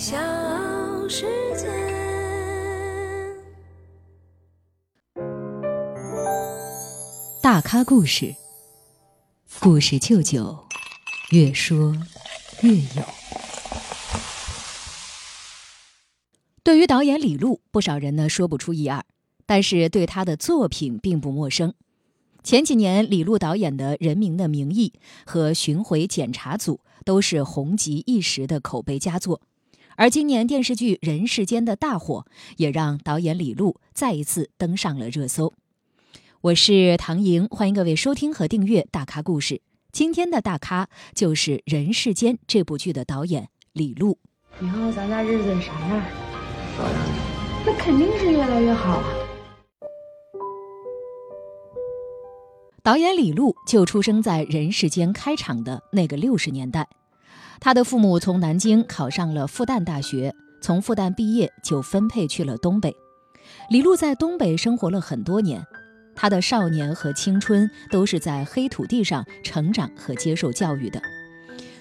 小世界。大咖故事，故事舅舅，越说越有。对于导演李路，不少人呢说不出一二，但是对他的作品并不陌生。前几年，李路导演的《人民的名义》和《巡回检查组》都是红极一时的口碑佳作，而今年电视剧《人世间》的大火，也让导演李路再一次登上了热搜。我是唐莹，欢迎各位收听和订阅《大咖故事》。今天的大咖就是《人世间》这部剧的导演李路。以后咱家日子啥样？那肯定是越来越好啊！导演李路就出生在《人世间》开场的那个六十年代，他的父母从南京考上了复旦大学，从复旦毕业就分配去了东北。李路在东北生活了很多年，他的少年和青春都是在黑土地上成长和接受教育的，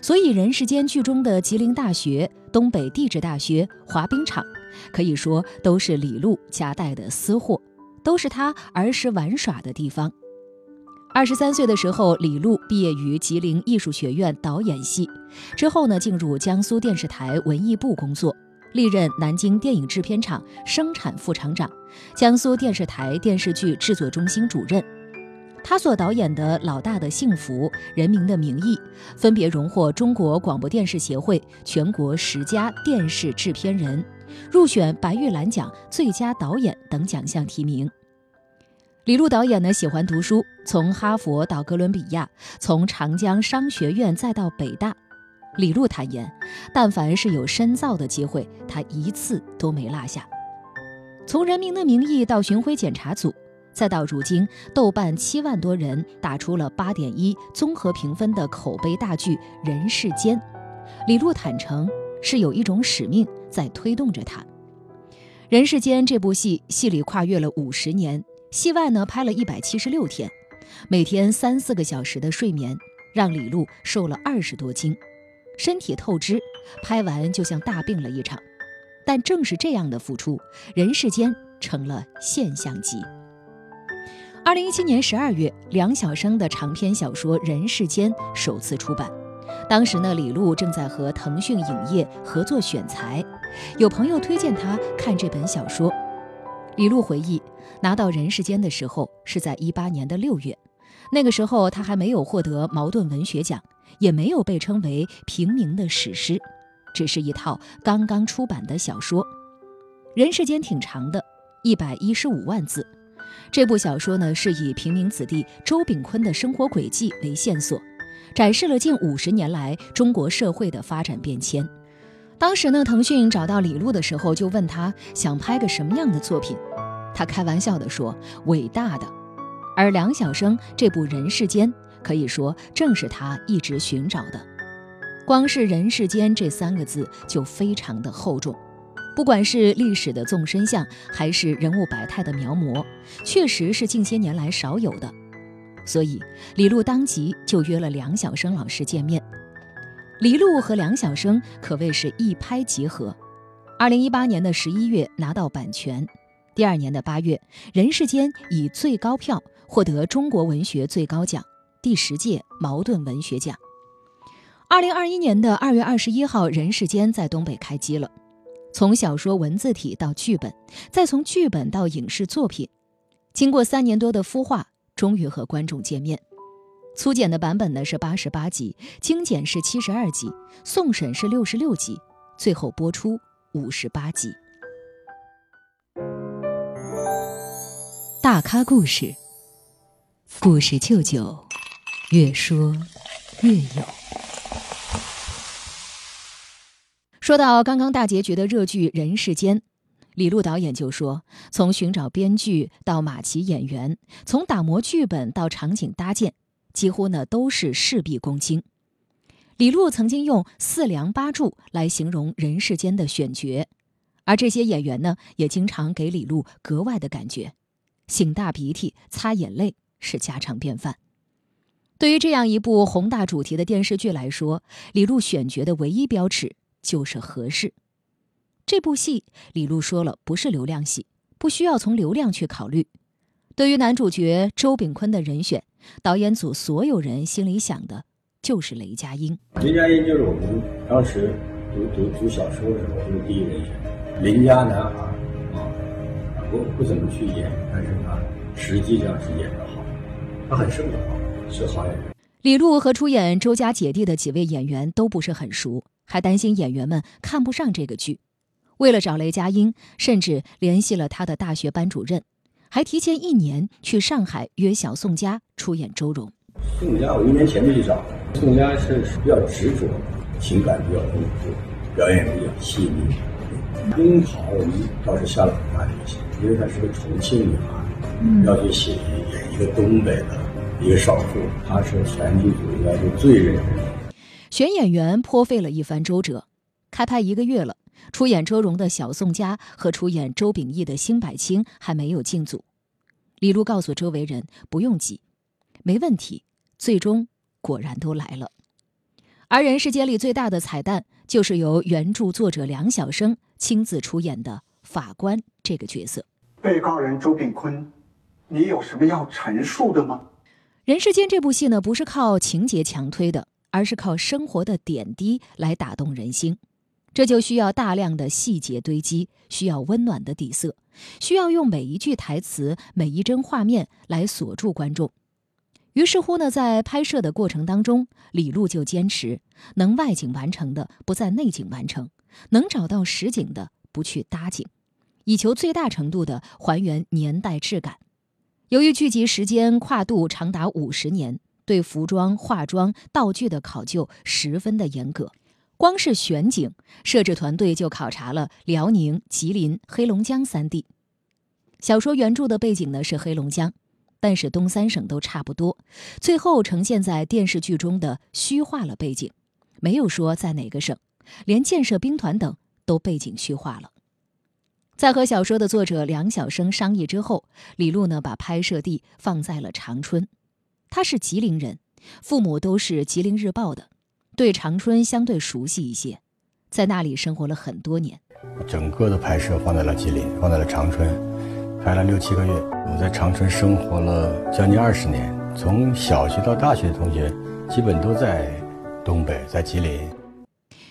所以《人世间》剧中的吉林大学、东北地质大学、滑冰场，可以说都是李路家带的私货，都是他儿时玩耍的地方。二十三岁的时候，李路毕业于吉林艺术学院导演系，之后呢，进入江苏电视台文艺部工作，历任南京电影制片厂生产副厂长、江苏电视台电视剧制作中心主任。他所导演的《老大的幸福》《人民的名义》，分别荣获中国广播电视协会全国十佳电视制片人，入选白玉兰奖最佳导演等奖项提名。李路导演呢喜欢读书，从哈佛到哥伦比亚，从长江商学院再到北大。李路坦言，但凡是有深造的机会，他一次都没落下。从《人民的名义》到《巡回检查组》，再到如今豆瓣七万多人打出了八点一综合评分的口碑大剧《人世间》，李路坦诚是有一种使命在推动着他。《人世间》这部戏，戏里跨越了五十年。戏外呢，拍了一百七十六天，每天三四个小时的睡眠，让李路瘦了二十多斤，身体透支，拍完就像大病了一场。但正是这样的付出，人世间成了现象级。二零一七年十二月，梁晓声的长篇小说《人世间》首次出版，当时呢，李路正在和腾讯影业合作选材，有朋友推荐他看这本小说。李路回忆，拿到《人世间》的时候是在一八年的六月，那个时候他还没有获得茅盾文学奖，也没有被称为平民的史诗，只是一套刚刚出版的小说。《人世间》挺长的，一百一十五万字。这部小说呢，是以平民子弟周炳坤的生活轨迹为线索，展示了近五十年来中国社会的发展变迁。当时呢，腾讯找到李路的时候，就问他想拍个什么样的作品。他开玩笑地说：“伟大的。”而梁晓声这部《人世间》，可以说正是他一直寻找的。光是“人世间”这三个字就非常的厚重，不管是历史的纵深像，还是人物百态的描摹，确实是近些年来少有的。所以李路当即就约了梁晓声老师见面。李路和梁晓声可谓是一拍即合。二零一八年的十一月拿到版权，第二年的八月，《人世间》以最高票获得中国文学最高奖第十届茅盾文学奖。二零二一年的二月二十一号，《人世间》在东北开机了。从小说文字体到剧本，再从剧本到影视作品，经过三年多的孵化，终于和观众见面。粗剪的版本呢是八十八集，精简是七十二集，送审是六十六集，最后播出五十八集。大咖故事，故事舅舅，越说越有。说到刚刚大结局的热剧《人世间》，李路导演就说：“从寻找编剧到马奇演员，从打磨剧本到场景搭建。”几乎呢都是事必躬亲。李路曾经用“四梁八柱”来形容人世间的选角，而这些演员呢也经常给李路格外的感觉，擤大鼻涕、擦眼泪是家常便饭。对于这样一部宏大主题的电视剧来说，李路选角的唯一标尺就是合适。这部戏，李路说了不是流量戏，不需要从流量去考虑。对于男主角周炳坤的人选，导演组所有人心里想的就是雷佳音。雷佳音就是我们当时读读读小说的时候就是第一人选，邻家男孩，不不怎么去演，但是他实际上是演得好，他很适合是好演员。李璐和出演周家姐弟的几位演员都不是很熟，还担心演员们看不上这个剧。为了找雷佳音，甚至联系了他的大学班主任，还提前一年去上海约小宋佳出演周蓉。宋佳，我一年前就去找。宋佳是比较执着，情感比较丰富，表演比较细腻。樱桃，我们倒是下了很大决心，因为她是个重庆女孩，要去写演一个东北的一个少妇，她是全剧组应该是最认真的。选演员颇费了一番周折，开拍一个月了。出演周蓉的小宋佳和出演周秉义的辛柏青还没有进组，李璐告诉周围人不用急，没问题。最终果然都来了。而人世间里最大的彩蛋，就是由原著作者梁晓声亲自出演的法官这个角色。被告人周炳坤，你有什么要陈述的吗？人世间这部戏呢，不是靠情节强推的，而是靠生活的点滴来打动人心。这就需要大量的细节堆积，需要温暖的底色，需要用每一句台词、每一帧画面来锁住观众。于是乎呢，在拍摄的过程当中，李路就坚持能外景完成的不在内景完成，能找到实景的不去搭景，以求最大程度的还原年代质感。由于剧集时间跨度长达五十年，对服装、化妆、道具的考究十分的严格。光是选景，摄制团队就考察了辽宁、吉林、黑龙江三地。小说原著的背景呢是黑龙江，但是东三省都差不多。最后呈现在电视剧中的虚化了背景，没有说在哪个省，连建设兵团等都背景虚化了。在和小说的作者梁晓声商议之后，李璐呢把拍摄地放在了长春。他是吉林人，父母都是吉林日报的。对长春相对熟悉一些，在那里生活了很多年。整个的拍摄放在了吉林，放在了长春，拍了六七个月。我在长春生活了将近二十年，从小学到大学的同学基本都在东北，在吉林。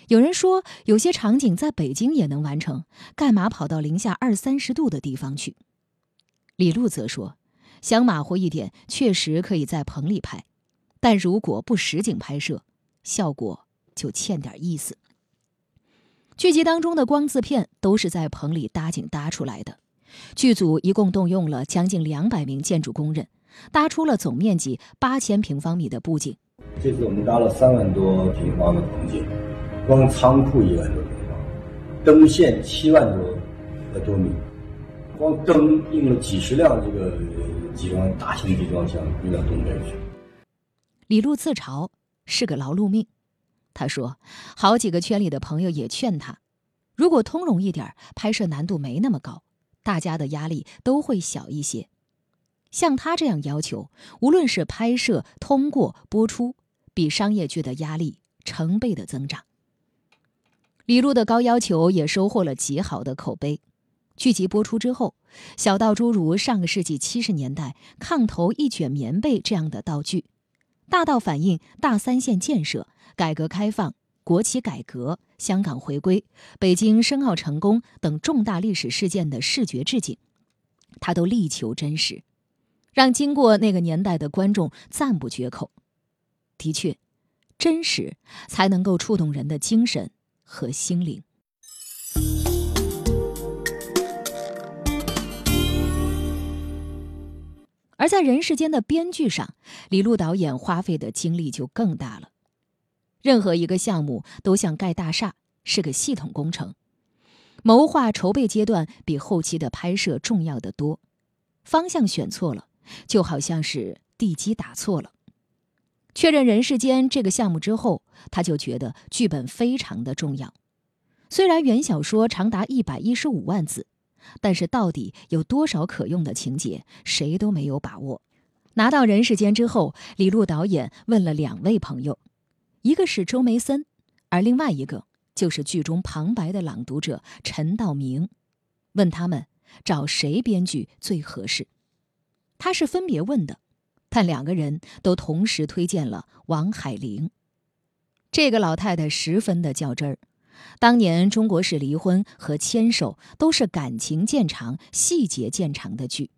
有人说，有些场景在北京也能完成，干嘛跑到零下二三十度的地方去？李璐则说，想马虎一点，确实可以在棚里拍，但如果不实景拍摄。效果就欠点意思。剧集当中的光字片都是在棚里搭景搭出来的，剧组一共动用了将近两百名建筑工人，搭出了总面积八千平方米的布景。这次我们搭了三万多平方的棚景，光仓库一万多平方，灯线七万多多米，光灯用了几十辆这个集装大型集装箱运到东北去。李路自嘲。是个劳碌命，他说，好几个圈里的朋友也劝他，如果通融一点，拍摄难度没那么高，大家的压力都会小一些。像他这样要求，无论是拍摄、通过、播出，比商业剧的压力成倍的增长。李璐的高要求也收获了极好的口碑。剧集播出之后，小到诸如上个世纪七十年代炕头一卷棉被这样的道具。大到反映大三线建设、改革开放、国企改革、香港回归、北京申奥成功等重大历史事件的视觉致敬，他都力求真实，让经过那个年代的观众赞不绝口。的确，真实才能够触动人的精神和心灵。而在人世间的编剧上，李路导演花费的精力就更大了。任何一个项目都像盖大厦，是个系统工程，谋划筹备阶段比后期的拍摄重要的多。方向选错了，就好像是地基打错了。确认人世间这个项目之后，他就觉得剧本非常的重要。虽然原小说长达一百一十五万字。但是到底有多少可用的情节，谁都没有把握。拿到《人世间》之后，李路导演问了两位朋友，一个是周梅森，而另外一个就是剧中旁白的朗读者陈道明，问他们找谁编剧最合适。他是分别问的，但两个人都同时推荐了王海玲。这个老太太十分的较真儿。当年中国式离婚和牵手都是感情见长、细节见长的剧，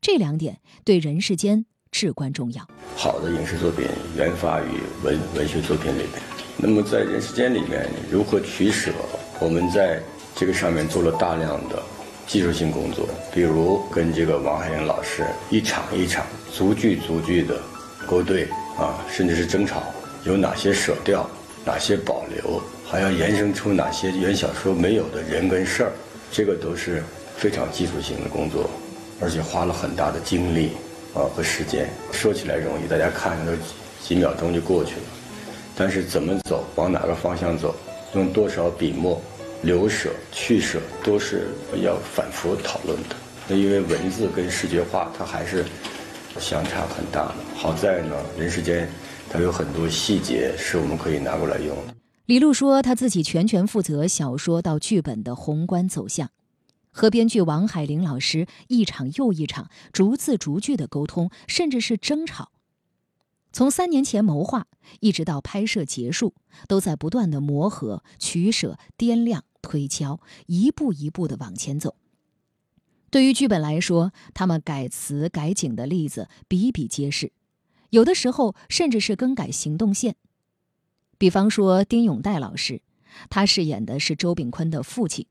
这两点对人世间至关重要。好的影视作品源发于文文学作品里面。那么在人世间里面如何取舍？我们在这个上面做了大量的技术性工作，比如跟这个王海玲老师一场一场逐句逐句的勾兑啊，甚至是争吵，有哪些舍掉，哪些保留，还要延伸出哪些原小说没有的人跟事儿，这个都是非常技术性的工作，而且花了很大的精力啊和时间。说起来容易，大家看都几秒钟就过去了。但是怎么走，往哪个方向走，用多少笔墨，留舍去舍，都是要反复讨论的。那因为文字跟视觉化，它还是相差很大的。好在呢，人世间它有很多细节是我们可以拿过来用的。李璐说，他自己全权负责小说到剧本的宏观走向，和编剧王海玲老师一场又一场逐字逐句的沟通，甚至是争吵。从三年前谋划，一直到拍摄结束，都在不断的磨合、取舍、掂量、推敲，一步一步的往前走。对于剧本来说，他们改词改景的例子比比皆是，有的时候甚至是更改行动线。比方说丁永岱老师，他饰演的是周炳坤的父亲。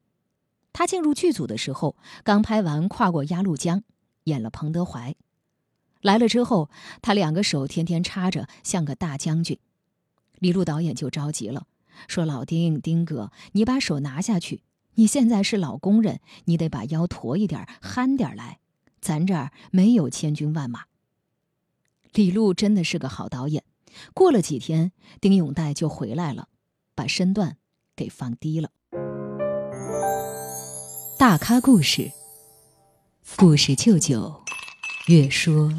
他进入剧组的时候，刚拍完《跨过鸭绿江》，演了彭德怀。来了之后，他两个手天天插着，像个大将军。李璐导演就着急了，说：“老丁，丁哥，你把手拿下去。你现在是老工人，你得把腰驼一点，憨点来。咱这儿没有千军万马。”李璐真的是个好导演。过了几天，丁永岱就回来了，把身段给放低了。大咖故事，故事舅舅，越说。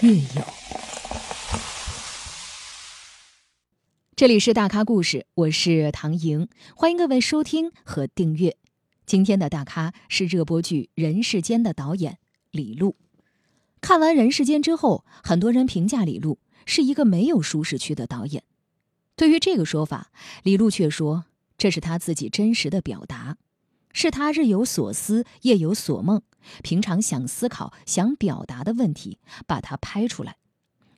越有，这里是大咖故事，我是唐莹，欢迎各位收听和订阅。今天的大咖是热播剧《人世间》的导演李璐。看完《人世间》之后，很多人评价李璐是一个没有舒适区的导演。对于这个说法，李璐却说这是他自己真实的表达，是他日有所思，夜有所梦。平常想思考、想表达的问题，把它拍出来，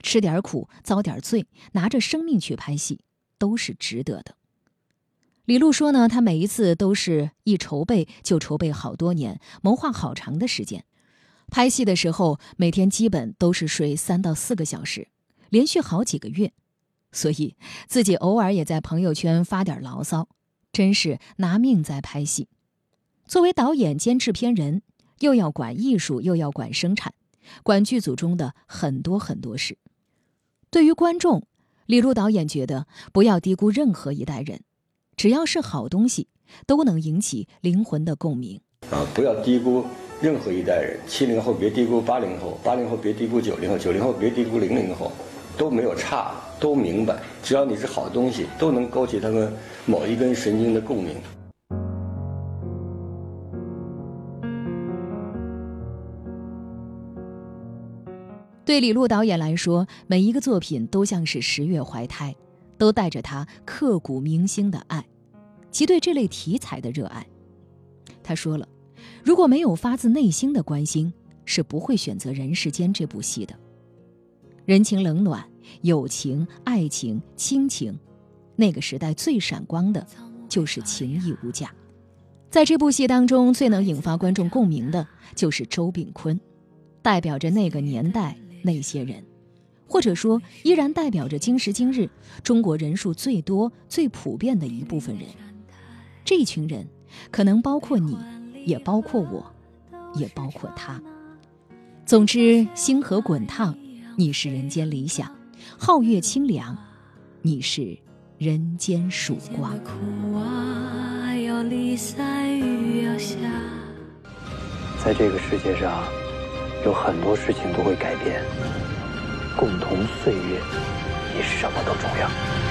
吃点苦、遭点罪，拿着生命去拍戏，都是值得的。李璐说呢，他每一次都是一筹备就筹备好多年，谋划好长的时间。拍戏的时候，每天基本都是睡三到四个小时，连续好几个月。所以自己偶尔也在朋友圈发点牢骚，真是拿命在拍戏。作为导演兼制片人。又要管艺术，又要管生产，管剧组中的很多很多事。对于观众，李璐导演觉得不要低估任何一代人，只要是好东西，都能引起灵魂的共鸣。啊，不要低估任何一代人，七零后别低估八零后，八零后别低估九零后，九零后别低估零零后，都没有差，都明白，只要你是好东西，都能勾起他们某一根神经的共鸣。对李璐导演来说，每一个作品都像是十月怀胎，都带着他刻骨铭心的爱，其对这类题材的热爱。他说了，如果没有发自内心的关心，是不会选择《人世间》这部戏的。人情冷暖、友情、爱情、亲情，那个时代最闪光的，就是情义无价。在这部戏当中，最能引发观众共鸣的，就是周炳坤，代表着那个年代。那些人，或者说依然代表着今时今日中国人数最多、最普遍的一部分人。这一群人，可能包括你，也包括我，也包括他。总之，星河滚烫，你是人间理想；皓月清凉，你是人间曙光。在这个世界上。有很多事情都会改变，共同岁月比什么都重要。